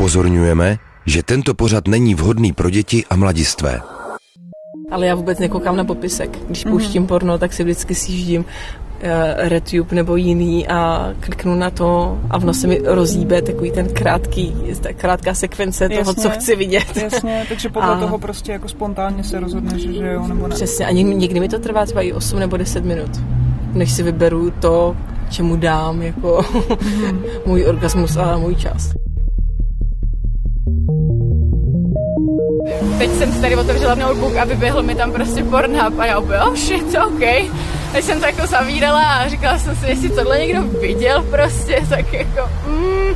upozorňujeme, že tento pořad není vhodný pro děti a mladistvé. Ale já vůbec nekoukám na popisek. Když mm-hmm. pouštím porno, tak si vždycky sjíždím uh, RedTube nebo jiný a kliknu na to a v se mi rozíbe takový ten krátký, ta krátká sekvence jasně, toho, co chci vidět. Jasně, takže podle a... toho prostě jako spontánně se rozhodneš, že jo nebo ne. Přesně, a někdy mi to trvá třeba i 8 nebo 10 minut, než si vyberu to, čemu dám jako mm. můj orgasmus a můj čas. Teď jsem si tady otevřela notebook a vyběhl mi tam prostě Pornhub a já úplně, oh shit, OK. Teď jsem to jako zavírala a říkala jsem si, jestli tohle někdo viděl prostě, tak jako mm,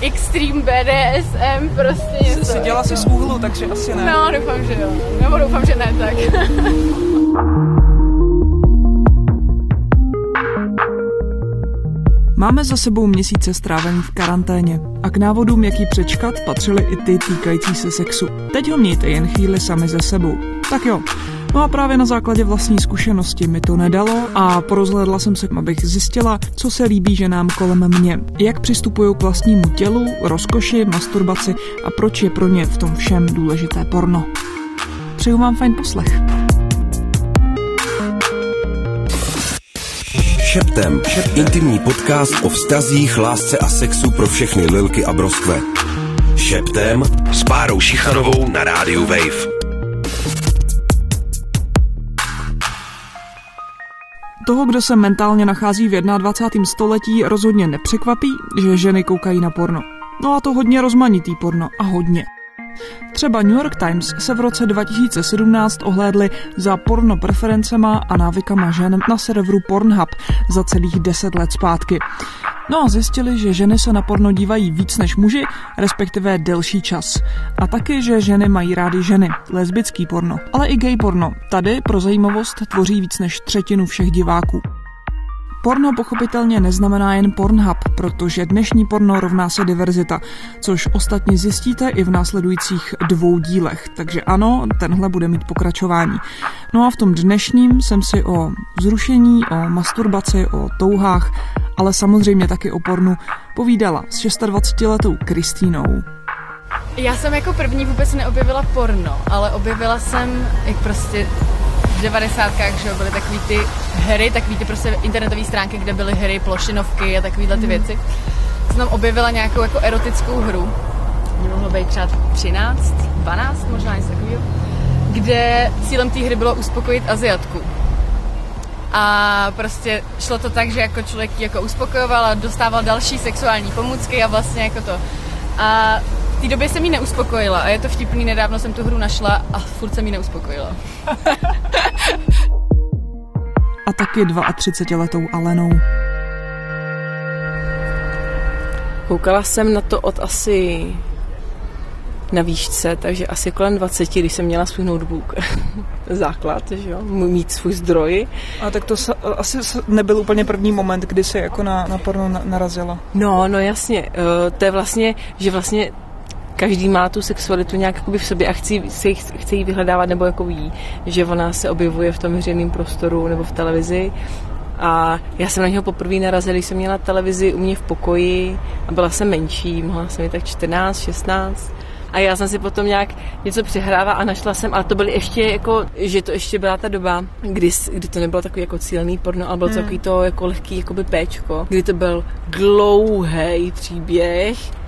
extreme BDSM prostě něco. Jsi dělala si z úhlu, takže asi ne. No, doufám, že jo. Nebo doufám, že ne, tak. Máme za sebou měsíce strávený v karanténě a k návodům, jaký přečkat, patřily i ty týkající se sexu. Teď ho mějte jen chvíli sami ze sebou. Tak jo, No a právě na základě vlastní zkušenosti mi to nedalo a porozhledla jsem se, abych zjistila, co se líbí ženám kolem mě, jak přistupují k vlastnímu tělu, rozkoši, masturbaci a proč je pro ně v tom všem důležité porno. Přeju vám fajn poslech. Šeptem. Intimní podcast o vztazích, lásce a sexu pro všechny lilky a broskve. Šeptem s Párou Šichanovou na rádiu Wave. Toho, kdo se mentálně nachází v 21. století, rozhodně nepřekvapí, že ženy koukají na porno. No a to hodně rozmanitý porno a hodně. Třeba New York Times se v roce 2017 ohlédli za porno preferencema a návykama žen na serveru Pornhub za celých 10 let zpátky. No a zjistili, že ženy se na porno dívají víc než muži, respektive delší čas. A taky, že ženy mají rády ženy, lesbický porno, ale i gay porno. Tady pro zajímavost tvoří víc než třetinu všech diváků. Porno pochopitelně neznamená jen Pornhub, protože dnešní porno rovná se diverzita, což ostatně zjistíte i v následujících dvou dílech. Takže ano, tenhle bude mít pokračování. No a v tom dnešním jsem si o vzrušení, o masturbaci, o touhách, ale samozřejmě taky o pornu povídala s 26-letou Kristýnou. Já jsem jako první vůbec neobjevila porno, ale objevila jsem, jak prostě devadesátkách, že byly takový ty hry, takový ty prostě internetové stránky, kde byly hry, plošinovky a takovýhle ty mm. věci. Jsem tam objevila nějakou jako erotickou hru, mohlo být třeba 13, 12, možná něco takového, kde cílem té hry bylo uspokojit Aziatku. A prostě šlo to tak, že jako člověk jako uspokojoval a dostával další sexuální pomůcky a vlastně jako to. A té době jsem ji neuspokojila a je to vtipný, nedávno jsem tu hru našla a furt jsem ji neuspokojila. a taky 32-letou Alenou. Koukala jsem na to od asi na výšce, takže asi kolem 20, když jsem měla svůj notebook. Základ, že jo, mít svůj zdroj. A tak to asi nebyl úplně první moment, kdy se jako na, na porno narazila. No, no jasně. Uh, to je vlastně, že vlastně každý má tu sexualitu nějak v sobě a chce, chce, chce ji vyhledávat nebo jako ví, že ona se objevuje v tom veřejném prostoru nebo v televizi. A já jsem na něho poprvé narazila, když jsem měla televizi u mě v pokoji a byla jsem menší, mohla jsem mít tak 14, 16. A já jsem si potom nějak něco přehrávala a našla jsem, ale to byly ještě jako, že to ještě byla ta doba, kdy, kdy to nebylo takový jako cílený porno, ale bylo to hmm. takový to jako lehký jakoby péčko, kdy to byl dlouhý příběh,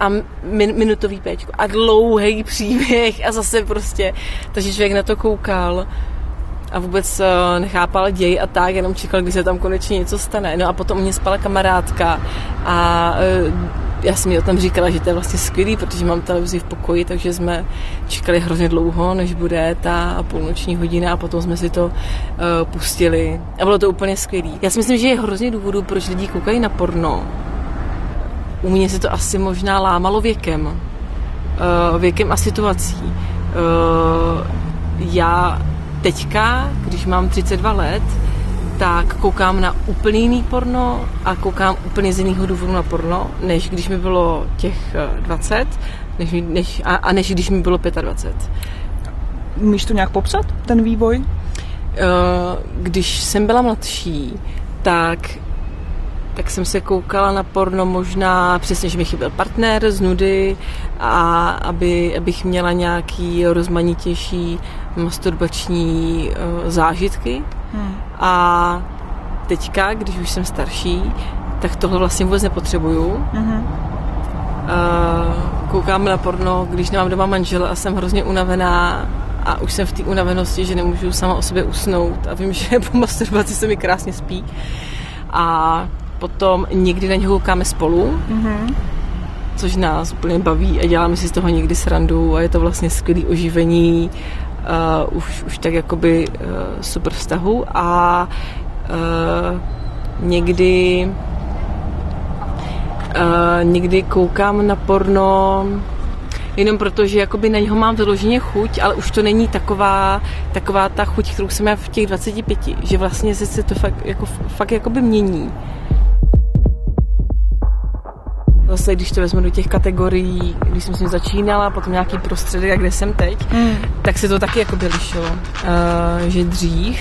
a min, minutový péčko a dlouhý příběh a zase prostě, takže člověk na to koukal a vůbec uh, nechápal děj a tak, jenom čekal, kdy se tam konečně něco stane. No a potom u mě spala kamarádka a uh, já jsem mi o tom říkala, že to je vlastně skvělý, protože mám televizi v pokoji, takže jsme čekali hrozně dlouho, než bude ta půlnoční hodina a potom jsme si to uh, pustili. A bylo to úplně skvělý. Já si myslím, že je hrozně důvodů, proč lidi koukají na porno u mě se to asi možná lámalo věkem. Uh, věkem a situací. Uh, já teďka, když mám 32 let, tak koukám na úplně jiný porno a koukám úplně z jiného důvodu na porno, než když mi bylo těch 20 než, než, a, a než když mi bylo 25. Můžeš to nějak popsat, ten vývoj? Když jsem byla mladší, tak tak jsem se koukala na porno možná přesně, že mi chyběl partner z nudy a aby, abych měla nějaký rozmanitější masturbační uh, zážitky. Hmm. A teďka, když už jsem starší, tak tohle vlastně vůbec nepotřebuju. Mm-hmm. Uh, koukám na porno, když nemám doma manžela a jsem hrozně unavená a už jsem v té unavenosti, že nemůžu sama o sobě usnout a vím, že po masturbaci se mi krásně spí. A potom někdy na něho koukáme spolu, mm-hmm. což nás úplně baví a děláme si z toho někdy srandu a je to vlastně skvělé oživení uh, už, už tak jakoby uh, super vztahu a uh, někdy uh, někdy koukám na porno jenom proto, že jakoby na něho mám vyloženě chuť, ale už to není taková, taková ta chuť, kterou jsem měla v těch 25, že vlastně se to fakt, jako, fakt jakoby mění. Zase, když to vezmu do těch kategorií, když jsem s ním začínala, potom nějaký prostředek, kde jsem teď, mm. tak se to taky jako lišilo. Uh, že dřív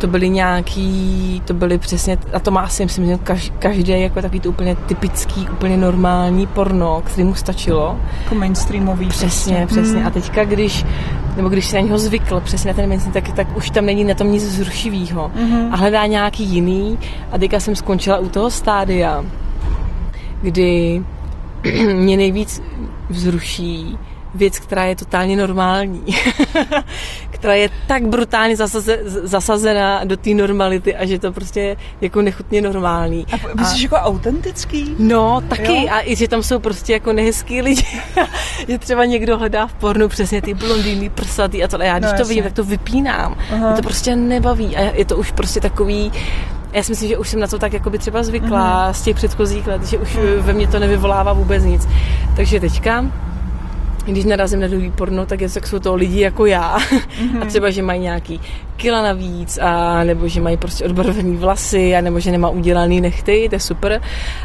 to byly nějaký, to byly přesně, a to má asi, myslím, že každý jako takový to úplně typický, úplně normální porno, který mu stačilo. Jako mainstreamový. Přesně, prostě. přesně. Hmm. A teďka, když nebo když se na něho zvykl přesně na ten mainstream, tak, tak už tam není na tom nic zrušivého. Mm-hmm. A hledá nějaký jiný. A teďka jsem skončila u toho stádia, kdy mě nejvíc vzruší věc, která je totálně normální, která je tak brutálně zasaze, zasazená do té normality a že to prostě jako nechutně normální. A myslíš jako autentický? No, taky. Jo? A i, že tam jsou prostě jako nehezký lidi. že třeba někdo hledá v pornu přesně ty blondýny, prsatý a tohle. Já když no, to vidím, tak to vypínám. Aha. Mě to prostě nebaví a je to už prostě takový já si myslím, že už jsem na to tak jako by třeba zvykla mm. z těch předchozích let, že už mm. ve mně to nevyvolává vůbec nic. Takže teďka když narazím na druhý porno, tak, je, tak jsou to lidi jako já. Mm-hmm. A třeba, že mají nějaký kila navíc, a nebo že mají prostě odbarvený vlasy, a nebo že nemá udělaný nechty, to je super.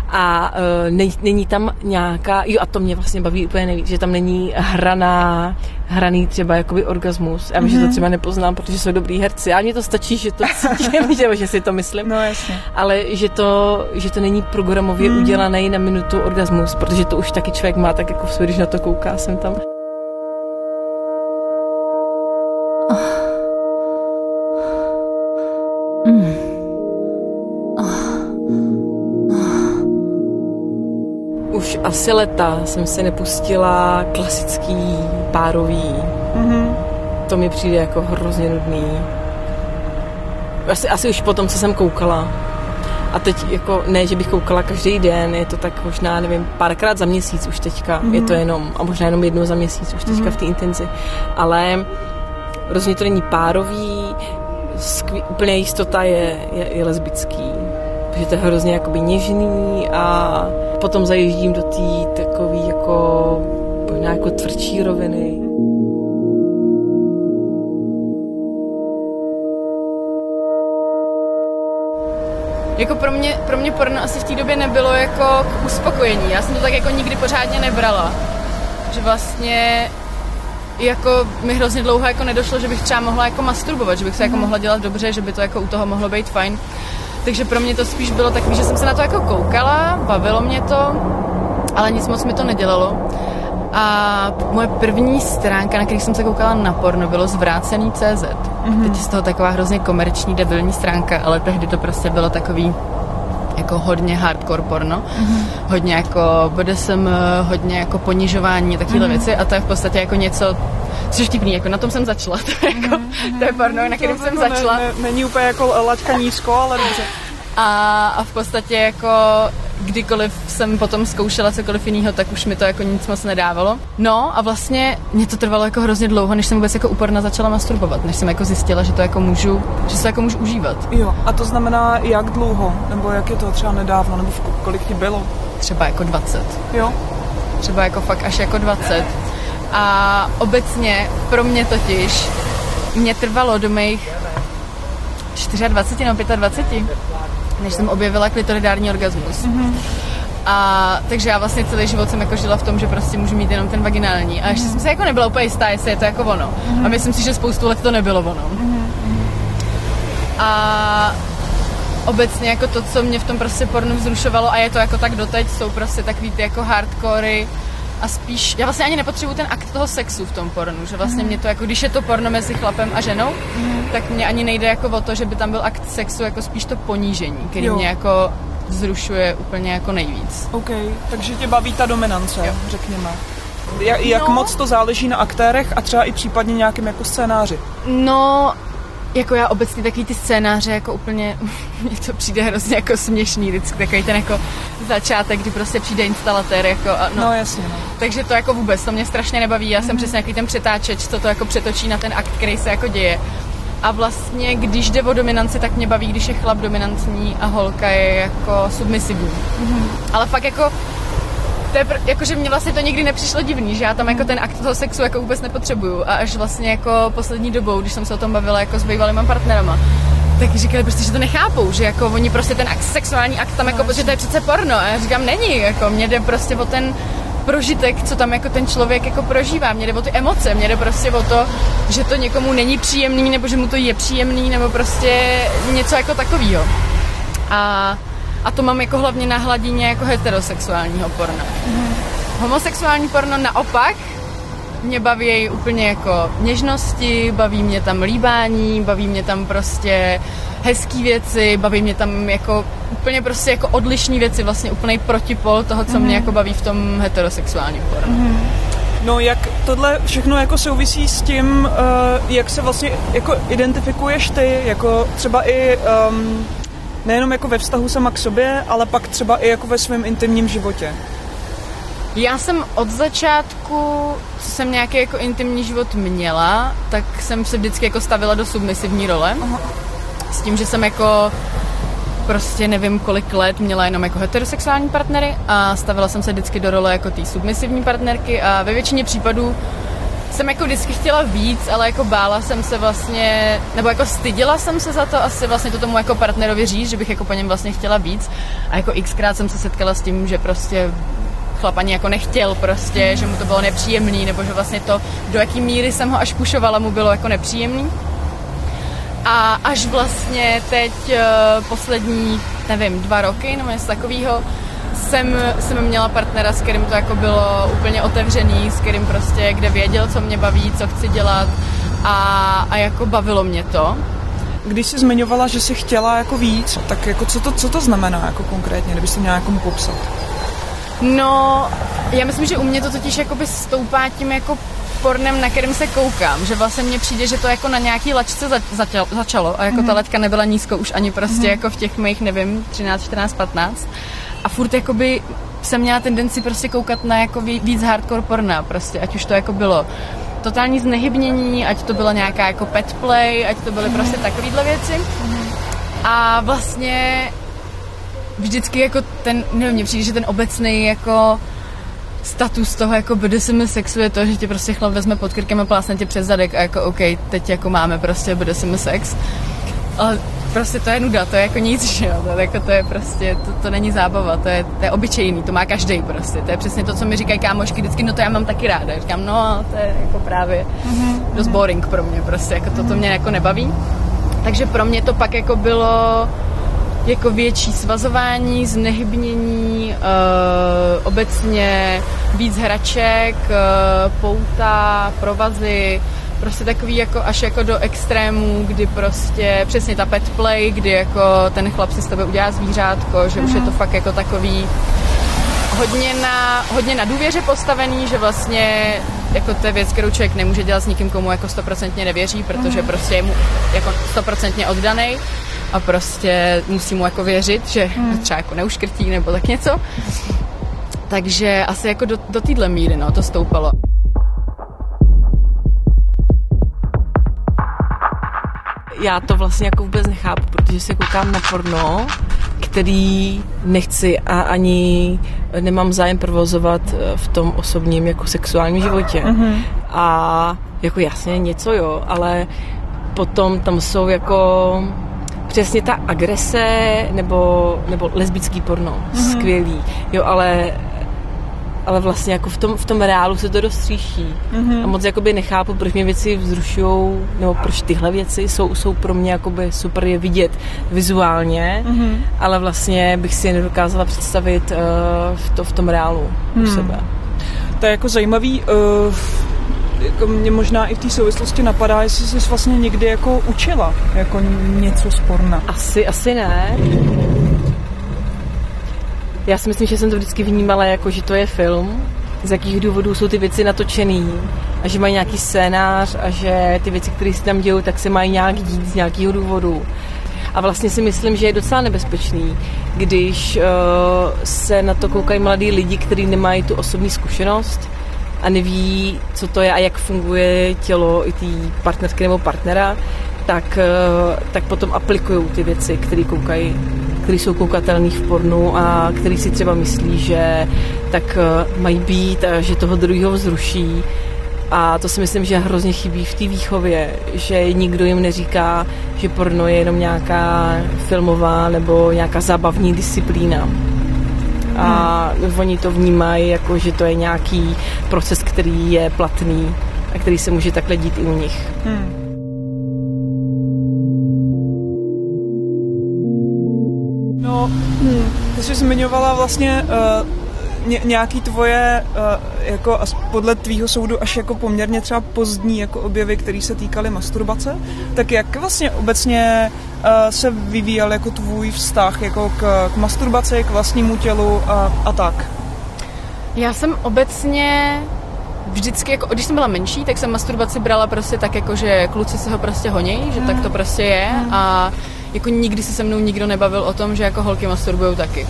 A uh, ne, není tam nějaká, jo a to mě vlastně baví úplně nejvíc, že tam není hraná, hraný třeba jakoby orgasmus. Já vím, mm-hmm. že to mhm. třeba nepoznám, protože jsou dobrý herci. A mně to stačí, že to cítím, že, že si to myslím. No jasně. Ale že to, že to není programově mm. udělaný na minutu orgasmus, protože to už taky člověk má tak jako v když na to kouká, jsem tam. Asi leta jsem se nepustila klasický párový. Mm-hmm. To mi přijde jako hrozně nudný. Asi, asi už po tom, co jsem koukala. A teď jako ne, že bych koukala každý den, je to tak možná, nevím, párkrát za měsíc už teďka. Mm-hmm. Je to jenom, a možná jenom jednou za měsíc už teďka mm-hmm. v té intenzi. Ale rozhodně to není párový, skví, úplně jistota je, je, je lesbický. Protože to je hrozně jakoby něžný a potom zajíždím do té takový jako možná jako tvrdší roviny. Jako pro mě, pro mě porno asi v té době nebylo jako k uspokojení. Já jsem to tak jako nikdy pořádně nebrala. Že vlastně jako mi hrozně dlouho jako nedošlo, že bych třeba mohla jako masturbovat, že bych se jako mhm. mohla dělat dobře, že by to jako u toho mohlo být fajn. Takže pro mě to spíš bylo takový, že jsem se na to jako koukala, bavilo mě to, ale nic moc mi to nedělalo. A moje první stránka, na který jsem se koukala na porno, bylo zvrácený CZ. Mm-hmm. Teď je z toho taková hrozně komerční, debilní stránka, ale tehdy to prostě bylo takový jako hodně hardcore porno, mm-hmm. hodně jako BDSM, hodně jako ponižování, takovéhle mm-hmm. věci a to je v podstatě jako něco, což vtipný, jako na tom jsem začala, to je, jako, mm-hmm. to je porno, na kterém jsem začala. Ne, ne, není úplně jako laťka nízko, ale dobře. A, a v podstatě jako kdykoliv jsem potom zkoušela cokoliv jiného, tak už mi to jako nic moc nedávalo. No a vlastně mě to trvalo jako hrozně dlouho, než jsem vůbec jako úporna začala masturbovat, než jsem jako zjistila, že to jako můžu, že se jako můžu užívat. Jo, a to znamená jak dlouho, nebo jak je to třeba nedávno, nebo kolik ti bylo? Třeba jako 20. Jo. Třeba jako fakt až jako 20. A obecně pro mě totiž mě trvalo do mých 24 nebo 25 než jsem objevila klitoridární orgasmus. Mm-hmm. A takže já vlastně celý život jsem jako žila v tom, že prostě můžu mít jenom ten vaginální. A ještě mm-hmm. jsem se jako nebyla úplně jistá, jestli je to jako ono. Mm-hmm. A myslím si, že spoustu let to nebylo ono. Mm-hmm. A obecně jako to, co mě v tom prostě pornu vzrušovalo a je to jako tak doteď, jsou prostě takový ty jako hardcory a spíš, já vlastně ani nepotřebuji ten akt toho sexu v tom pornu, že vlastně mě to jako, když je to porno mezi chlapem a ženou, tak mě ani nejde jako o to, že by tam byl akt sexu, jako spíš to ponížení, který Jo. mě jako vzrušuje úplně jako nejvíc. OK, takže tě baví ta dominance, Jo. řekněme. Jak, jak No. moc to záleží na aktérech a třeba i případně nějakým jako scénáři. No, jako já obecně takový ty scénáře jako úplně, mně to přijde hrozně jako směšný vždycky, takový ten jako začátek, kdy prostě přijde instalatér jako a no, No jasně, no. takže to jako vůbec, to mě strašně nebaví, já jsem přesně nějaký ten přetáčeč, co to jako přetočí na ten akt, který se jako děje. A vlastně, když jde o dominanci, tak mě baví, když je chlap dominantní a holka je jako submisivní. Ale fakt jako to je, pr- jakože mě vlastně to nikdy nepřišlo divný, že já tam jako ten akt toho sexu jako vůbec nepotřebuju. A až vlastně jako poslední dobou, když jsem se o tom bavila jako s bývalýma partnerama, tak říkali prostě, že to nechápou, že jako oni prostě ten akt, sexuální akt tam jako, protože to je přece porno. A já říkám, není, jako mě jde prostě o ten prožitek, co tam jako ten člověk jako prožívá. Mě jde o ty emoce, mě jde prostě o to, že to někomu není příjemný, nebo že mu to je příjemný, nebo prostě něco jako takového. A, a to mám jako hlavně na hladině jako heterosexuálního porna. Homosexuální porno naopak mě baví úplně jako něžnosti, baví mě tam líbání, baví mě tam prostě hezký věci, baví mě tam jako úplně prostě jako odlišní věci, vlastně úplný protipol toho, co mě jako baví v tom heterosexuálním pornu. No jak tohle všechno jako souvisí s tím, uh, jak se vlastně jako identifikuješ ty, jako třeba i um, nejenom jako ve vztahu sama k sobě, ale pak třeba i jako ve svém intimním životě. Já jsem od začátku, co jsem nějaký jako intimní život měla, tak jsem se vždycky jako stavila do submisivní role. S tím, že jsem jako prostě nevím kolik let měla jenom jako heterosexuální partnery a stavila jsem se vždycky do role jako té submisivní partnerky a ve většině případů jsem jako vždycky chtěla víc, ale jako bála jsem se vlastně, nebo jako stydila jsem se za to asi vlastně to tomu jako partnerovi říct, že bych jako po něm vlastně chtěla víc a jako xkrát jsem se setkala s tím, že prostě chlap ani jako nechtěl prostě, že mu to bylo nepříjemný, nebo že vlastně to, do jaký míry jsem ho až pušovala, mu bylo jako nepříjemný. A až vlastně teď eh, poslední, nevím, dva roky nebo něco takového, jsem, jsem měla partnera, s kterým to jako bylo úplně otevřený, s kterým prostě, kde věděl, co mě baví, co chci dělat a, a jako bavilo mě to. Když jsi zmiňovala, že jsi chtěla jako víc, tak jako co to, co to znamená jako konkrétně, kdybyste měla někomu popsat? No, já myslím, že u mě to totiž jakoby stoupá tím jako pornem, na kterým se koukám, že vlastně mně přijde, že to jako na nějaký lačce za, začalo, začalo a jako mm-hmm. ta laťka nebyla nízko už ani prostě mm-hmm. jako v těch mých, nevím, 13, 14, 15 a furt jakoby jsem měla tendenci prostě koukat na jako ví- víc hardcore porna prostě, ať už to jako bylo totální znehybnění, ať to bylo nějaká jako pet play, ať to byly prostě takovýhle věci. A vlastně vždycky jako ten, nevím, mně přijde, že ten obecný jako status toho jako BDSM sexu je to, že tě prostě chlap vezme pod krkem a plásne tě přes zadek a jako OK, teď jako máme prostě BDSM sex. Ale prostě to je nuda, to je jako nic, že jo, to, jako to je prostě, to, to není zábava, to je, to je obyčejný, to má každý prostě, to je přesně to, co mi říkají kámošky vždycky, no to já mám taky ráda, Já říkám, no to je jako právě dost boring pro mě prostě, jako to, to mě jako nebaví. Takže pro mě to pak jako bylo jako větší svazování, znehybnění, uh, obecně víc hraček, uh, pouta, provazy, prostě takový jako až jako do extrémů, kdy prostě přesně ta pet play, kdy jako ten chlap si z tebe udělá zvířátko, že už je to fakt jako takový hodně na, hodně na důvěře postavený, že vlastně jako to je věc, kterou člověk nemůže dělat s nikým, komu jako stoprocentně nevěří, protože prostě je mu jako stoprocentně oddaný a prostě musí mu jako věřit, že třeba jako neuškrtí nebo tak něco. Takže asi jako do, do téhle míry no, to stoupalo. Já to vlastně jako vůbec nechápu, protože se koukám na porno, který nechci a ani nemám zájem provozovat eh, v tom osobním jako sexuálním životě. Mm-hmm. A jako jasně něco jo, ale potom tam jsou jako přesně ta agrese nebo, nebo lesbický porno, mm-hmm. skvělý, jo, ale ale vlastně jako v tom, v tom reálu se to dostříší. Mm-hmm. A moc jakoby nechápu, proč mě věci vzrušují, nebo proč tyhle věci jsou, jsou pro mě jakoby super je vidět vizuálně, mm-hmm. ale vlastně bych si je nedokázala představit uh, v, to, v tom reálu mm. u hmm. sebe. To je jako zajímavý, uh, jako mě možná i v té souvislosti napadá, jestli jsi vlastně někdy jako učila jako něco sporna. Asi, asi ne. Já si myslím, že jsem to vždycky vnímala jako, že to je film, z jakých důvodů jsou ty věci natočený a že mají nějaký scénář a že ty věci, které se tam dějí, tak se mají nějak dít z nějakého důvodu. A vlastně si myslím, že je docela nebezpečný, když uh, se na to koukají mladí lidi, kteří nemají tu osobní zkušenost a neví, co to je a jak funguje tělo i té partnerky nebo partnera, tak, uh, tak potom aplikují ty věci, které koukají který jsou koukatelný v pornu a který si třeba myslí, že tak uh, mají být a že toho druhého vzruší a to si myslím, že hrozně chybí v té výchově, že nikdo jim neříká, že porno je jenom nějaká filmová nebo nějaká zábavní disciplína. A hmm. oni to vnímají jako, že to je nějaký proces, který je platný a který se může takhle dít i u nich. Hmm. No, hmm, ty jsi zmiňovala vlastně uh, ně, nějaký tvoje, uh, jako podle tvýho soudu až jako poměrně třeba pozdní jako objevy, které se týkaly masturbace, tak jak vlastně obecně uh, se vyvíjel jako tvůj vztah jako k, k masturbaci, k vlastnímu tělu a, a tak? Já jsem obecně vždycky, jako, když jsem byla menší, tak jsem masturbaci brala prostě tak, jako, že kluci se ho prostě honí, že tak to prostě je a jako nikdy se se mnou nikdo nebavil o tom, že jako holky masturbují taky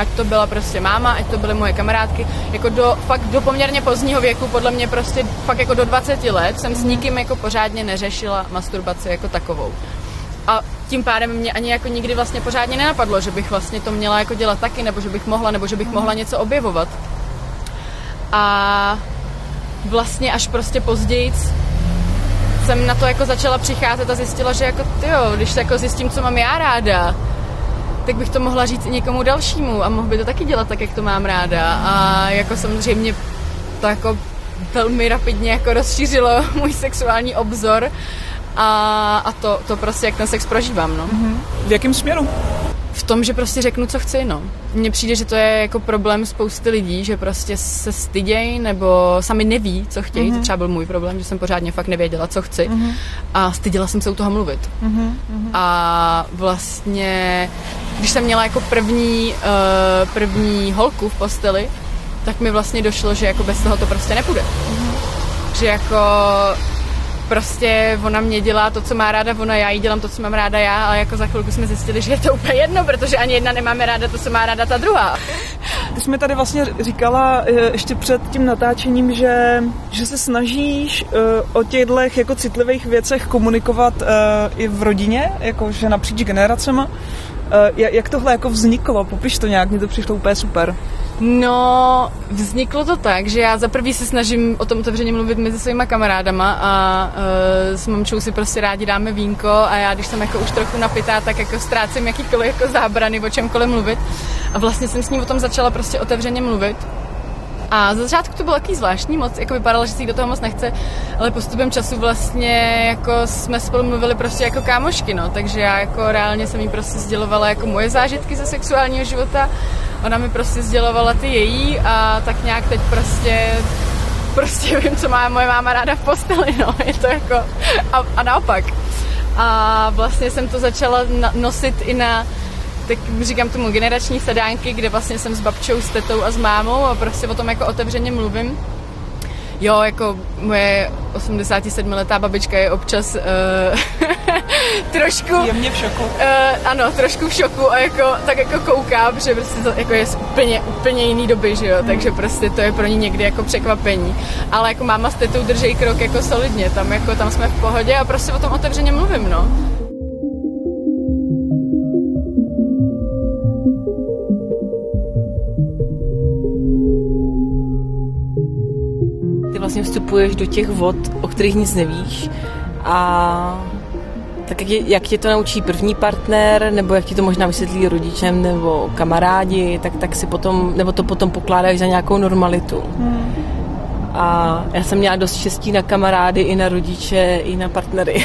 ať to byla prostě máma, ať to byly moje kamarádky, jako do, fakt do poměrně pozdního věku, podle mě prostě fakt jako do 20 let jsem s nikým jako pořádně neřešila masturbaci jako takovou. A tím pádem mě ani jako nikdy vlastně pořádně nenapadlo, že bych vlastně to měla jako dělat taky, nebo že bych mohla, nebo že bych mohla něco objevovat. A vlastně až prostě později jsem na to jako začala přicházet a zjistila, že jako tyjo, když jako zjistím, co mám já ráda, tak bych to mohla říct i někomu dalšímu a mohl by to taky dělat tak, jak to mám ráda. A jako samozřejmě to jako velmi rapidně jako rozšířilo můj sexuální obzor a, a to, to prostě, jak ten sex prožívám, no. Mm-hmm. V jakém směru? V tom, že prostě řeknu, co chci, no. Mně přijde, že to je jako problém spousty lidí, že prostě se stydějí nebo sami neví, co chtějí. Mm-hmm. To třeba byl můj problém, že jsem pořádně fakt nevěděla, co chci. Mm-hmm. A styděla jsem se u toho mluvit. Mm-hmm. A vlastně, když jsem měla jako první, uh, první holku v posteli, tak mi vlastně došlo, že jako bez toho to prostě nepůjde. Mm-hmm. Že jako prostě ona mě dělá to, co má ráda ona, já jí dělám to, co mám ráda já, ale jako za chvilku jsme zjistili, že je to úplně jedno, protože ani jedna nemáme ráda to, co má ráda ta druhá. Ty jsi mi tady vlastně říkala eh, ještě před tím natáčením, že, že se snažíš uh, o těchto jako citlivých věcech komunikovat uh, i v rodině, jako že napříč generacema. Jak tohle jako vzniklo? Popiš to nějak, mně to přišlo úplně super. No, vzniklo to tak, že já za prvý se snažím o tom otevřeně mluvit mezi svýma kamarádama a uh, s mamčou si prostě rádi dáme vínko a já, když jsem jako už trochu napitá, tak jako ztrácím jakýkoliv jako zábrany o čemkoliv mluvit. A vlastně jsem s ním o tom začala prostě otevřeně mluvit. A za začátku to bylo takový zvláštní, moc jako vypadalo, že si do toho moc nechce, ale postupem času vlastně jako jsme spolu mluvili prostě jako kámošky, no, takže já jako reálně jsem jí prostě sdělovala jako moje zážitky ze sexuálního života ona mi prostě sdělovala ty její a tak nějak teď prostě prostě vím, co má moje máma ráda v posteli, no, je to jako a, a naopak. A vlastně jsem to začala nosit i na tak říkám tomu generační sedánky, kde vlastně jsem s babčou, s tetou a s mámou a prostě o tom jako otevřeně mluvím jo, jako moje 87-letá babička je občas uh, trošku... Jemně v šoku. Uh, ano, trošku v šoku a jako, tak jako kouká, protože prostě to jako je z úplně, úplně jiný doby, že jo, hmm. takže prostě to je pro ní někdy jako překvapení. Ale jako máma s tetou drží krok jako solidně, tam jako tam jsme v pohodě a prostě o tom otevřeně mluvím, no. Vlastně vstupuješ do těch vod, o kterých nic nevíš a tak jak, jak tě to naučí první partner, nebo jak ti to možná vysvětlí rodičem nebo kamarádi, tak, tak si potom, nebo to potom pokládáš za nějakou normalitu. Hmm. A já jsem měla dost štěstí na kamarády, i na rodiče, i na partnery.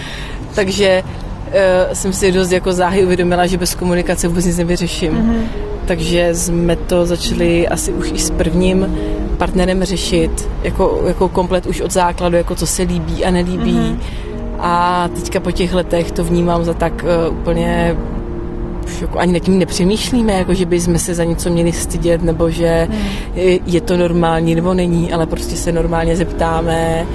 Takže uh, jsem si dost jako záhy uvědomila, že bez komunikace vůbec nic nevyřeším. Mm-hmm. Takže jsme to začali asi už i s prvním partnerem řešit, jako, jako komplet už od základu, jako co se líbí a nelíbí. Mm-hmm. A teďka po těch letech to vnímám za tak uh, úplně už jako ani nad tím nepřemýšlíme, jako že bychom se za něco měli stydět, nebo že mm. je to normální, nebo není, ale prostě se normálně zeptáme,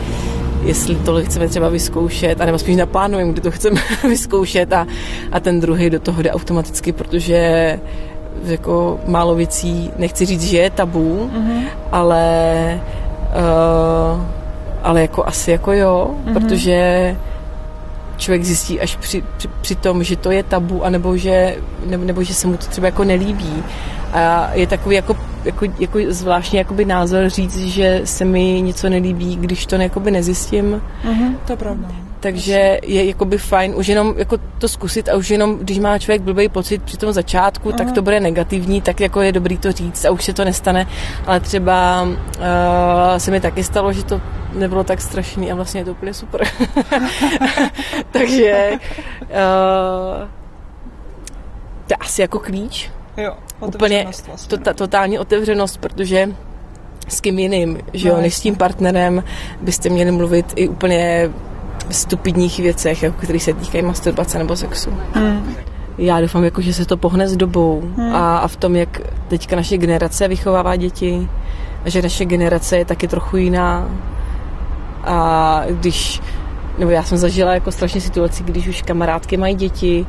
jestli tohle chceme třeba vyzkoušet, anebo spíš naplánujeme, kdy to chceme vyzkoušet a, a ten druhý do toho jde automaticky, protože jako málo věcí, nechci říct, že je tabu, mm-hmm. ale uh, ale jako asi jako jo, mm-hmm. protože člověk zjistí až při, při, při tom, že to je tabu, anebo že, nebo, nebo že se mu to třeba jako nelíbí. A je takový jako, jako, jako zvláštní jakoby názor říct, že se mi něco nelíbí, když to jakoby nezjistím. Mm-hmm, to je pravda. Takže je jakoby fajn už jenom jako to zkusit a už jenom, když má člověk blbý pocit při tom začátku, Aha. tak to bude negativní, tak jako je dobrý to říct a už se to nestane. Ale třeba uh, se mi taky stalo, že to nebylo tak strašný a vlastně je to úplně super. Takže uh, to je asi jako klíč. Jo, úplně vlastně. to, totální otevřenost, protože s kým jiným, že jo, no, než s tím partnerem byste měli mluvit i úplně stupidních věcech, jako které se týkají masturbace nebo sexu. Hmm. Já doufám, jako, že se to pohne s dobou hmm. a, a v tom, jak teďka naše generace vychovává děti, a že naše generace je taky trochu jiná. A když, nebo já jsem zažila jako strašně situaci, když už kamarádky mají děti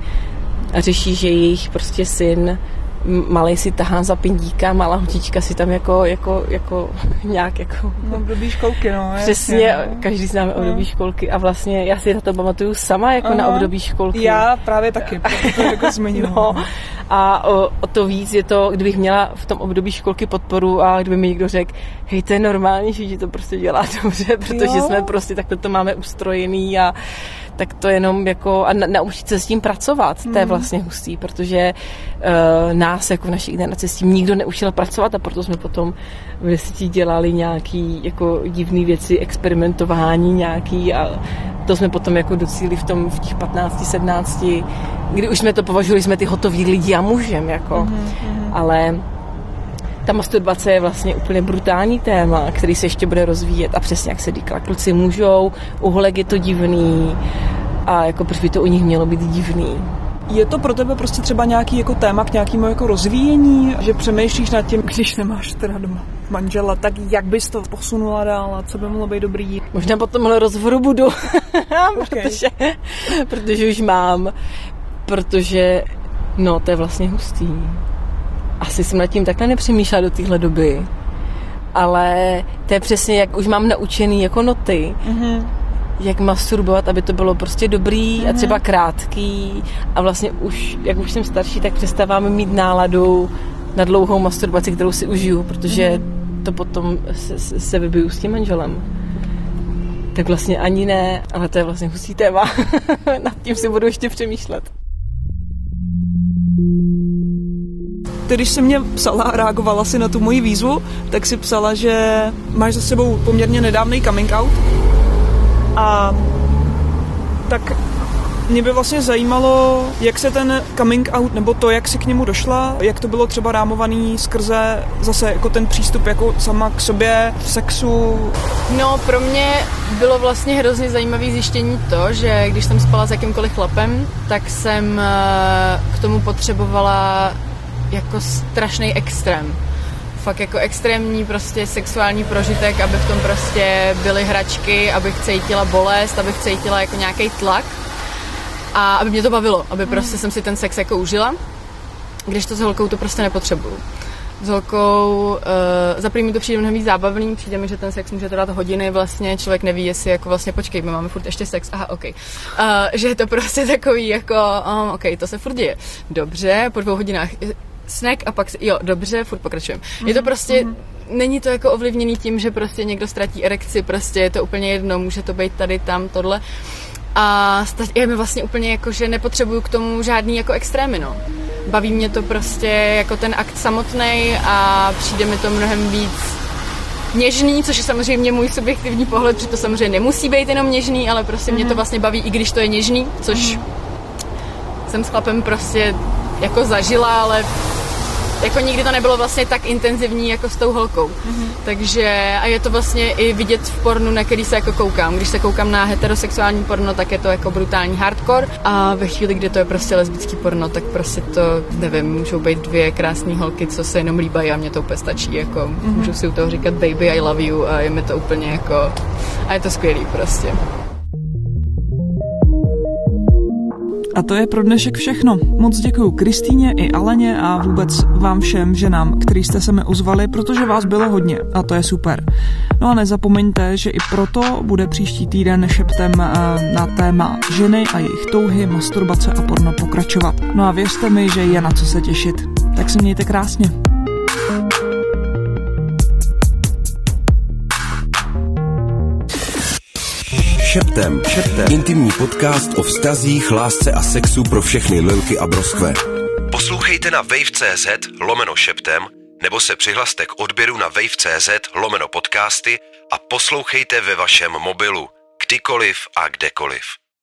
a řeší, že jejich prostě syn malý si tahá za pindíka, malá hotička si tam jako, jako, jako nějak jako... No, období školky, no. Přesně, jasně, no. každý známe no. období školky a vlastně já si na to pamatuju sama jako Aha. na období školky. Já právě taky, to jako zmiňuji. no. A o, o, to víc je to, kdybych měla v tom období školky podporu a kdyby mi někdo řekl, hej, to je normální, že ti to prostě dělá dobře, protože jo. jsme prostě takhle to máme ustrojený a tak to jenom jako a na, naučit se s tím pracovat, mm. to je mhm. vlastně hustý, protože uh, nás jako v naší generaci s tím nikdo neučil pracovat a proto jsme potom v deseti dělali nějaký jako divné věci, experimentování nějaký a to jsme potom jako docíli v tom v těch 15, 17, kdy už jsme to považovali, jsme ty hotoví lidi a mužem, jako, mm-hmm. ale ta masturbace je vlastně úplně brutální téma, který se ještě bude rozvíjet a přesně jak se říkala, kluci můžou, uhlek je to divný a jako proč by to u nich mělo být divný. Je to pro tebe prostě třeba nějaký jako téma k nějakému jako rozvíjení, že přemýšlíš nad tím, když nemáš teda doma manžela, tak jak bys to posunula dál a co by mohlo být dobrý? Možná po tomhle rozhovoru budu, okay. protože, protože už mám, protože no, to je vlastně hustý asi jsem nad tím takhle nepřemýšlela do téhle doby, ale to je přesně, jak už mám naučený jako noty, mm-hmm. jak masturbovat, aby to bylo prostě dobrý mm-hmm. a třeba krátký a vlastně už, jak už jsem starší, tak přestávám mít náladu na dlouhou masturbaci, kterou si užiju, protože mm-hmm. to potom se, se vybiju s tím manželem. Tak vlastně ani ne, ale to je vlastně hustý téma. Nad tím si budu ještě přemýšlet. Když jsi mě psala a reagovala si na tu moji výzvu, tak si psala, že máš za sebou poměrně nedávný coming out. A tak mě by vlastně zajímalo, jak se ten coming out, nebo to, jak si k němu došla, jak to bylo třeba rámovaný skrze zase jako ten přístup jako sama k sobě, sexu. No, pro mě bylo vlastně hrozně zajímavé zjištění to, že když jsem spala s jakýmkoliv chlapem, tak jsem eh, k tomu potřebovala jako strašný extrém. Fakt jako extrémní prostě sexuální prožitek, aby v tom prostě byly hračky, abych cítila bolest, abych cítila jako nějaký tlak a aby mě to bavilo, aby hmm. prostě jsem si ten sex jako užila, když to s holkou to prostě nepotřebuju. S holkou, uh, za první mi to přijde mnohem víc zábavný, přijde mi, že ten sex může trvat hodiny, vlastně člověk neví, jestli jako vlastně počkej, my máme furt ještě sex, aha, ok. Uh, že je to prostě takový jako, um, ok, to se furt děje. Dobře, po dvou hodinách snack a pak, jo, dobře, furt pokračujeme. Mm-hmm. Je to mhm, prostě, mm-hmm. není to jako ovlivněný tím, že prostě někdo ztratí erekci, prostě je to úplně jedno, může to být tady, tam, tohle. A je mi vlastně úplně jako, že nepotřebuju k tomu žádný jako extrémy, no. Baví mě to prostě jako ten akt samotný a přijde mi to mnohem víc něžný, což je samozřejmě můj subjektivní pohled, protože to samozřejmě nemusí být jenom něžný, ale prostě mm-hmm. mě to mhm. vlastně baví, i když to je něžný, což mm-hmm. jsem s chlapem prostě jako zažila, ale jako nikdy to nebylo vlastně tak intenzivní jako s tou holkou. Mm-hmm. Takže a je to vlastně i vidět v pornu, na který se jako koukám. Když se koukám na heterosexuální porno, tak je to jako brutální hardcore a ve chvíli, kdy to je prostě lesbický porno, tak prostě to, nevím, můžou být dvě krásné holky, co se jenom líbají a mě to úplně stačí. Jako, mm-hmm. Můžu si u toho říkat baby, I love you a je mi to úplně jako a je to skvělý prostě. A to je pro dnešek všechno. Moc děkuji Kristýně i Aleně a vůbec vám všem ženám, který jste se mi ozvali, protože vás bylo hodně a to je super. No a nezapomeňte, že i proto bude příští týden šeptem eh, na téma ženy a jejich touhy, masturbace a porno pokračovat. No a věřte mi, že je na co se těšit. Tak se mějte krásně. Šeptem. Šeptem. Intimní podcast o vztazích, lásce a sexu pro všechny lilky a broskve. Poslouchejte na wave.cz lomeno šeptem nebo se přihlaste k odběru na wave.cz lomeno podcasty a poslouchejte ve vašem mobilu, kdykoliv a kdekoliv.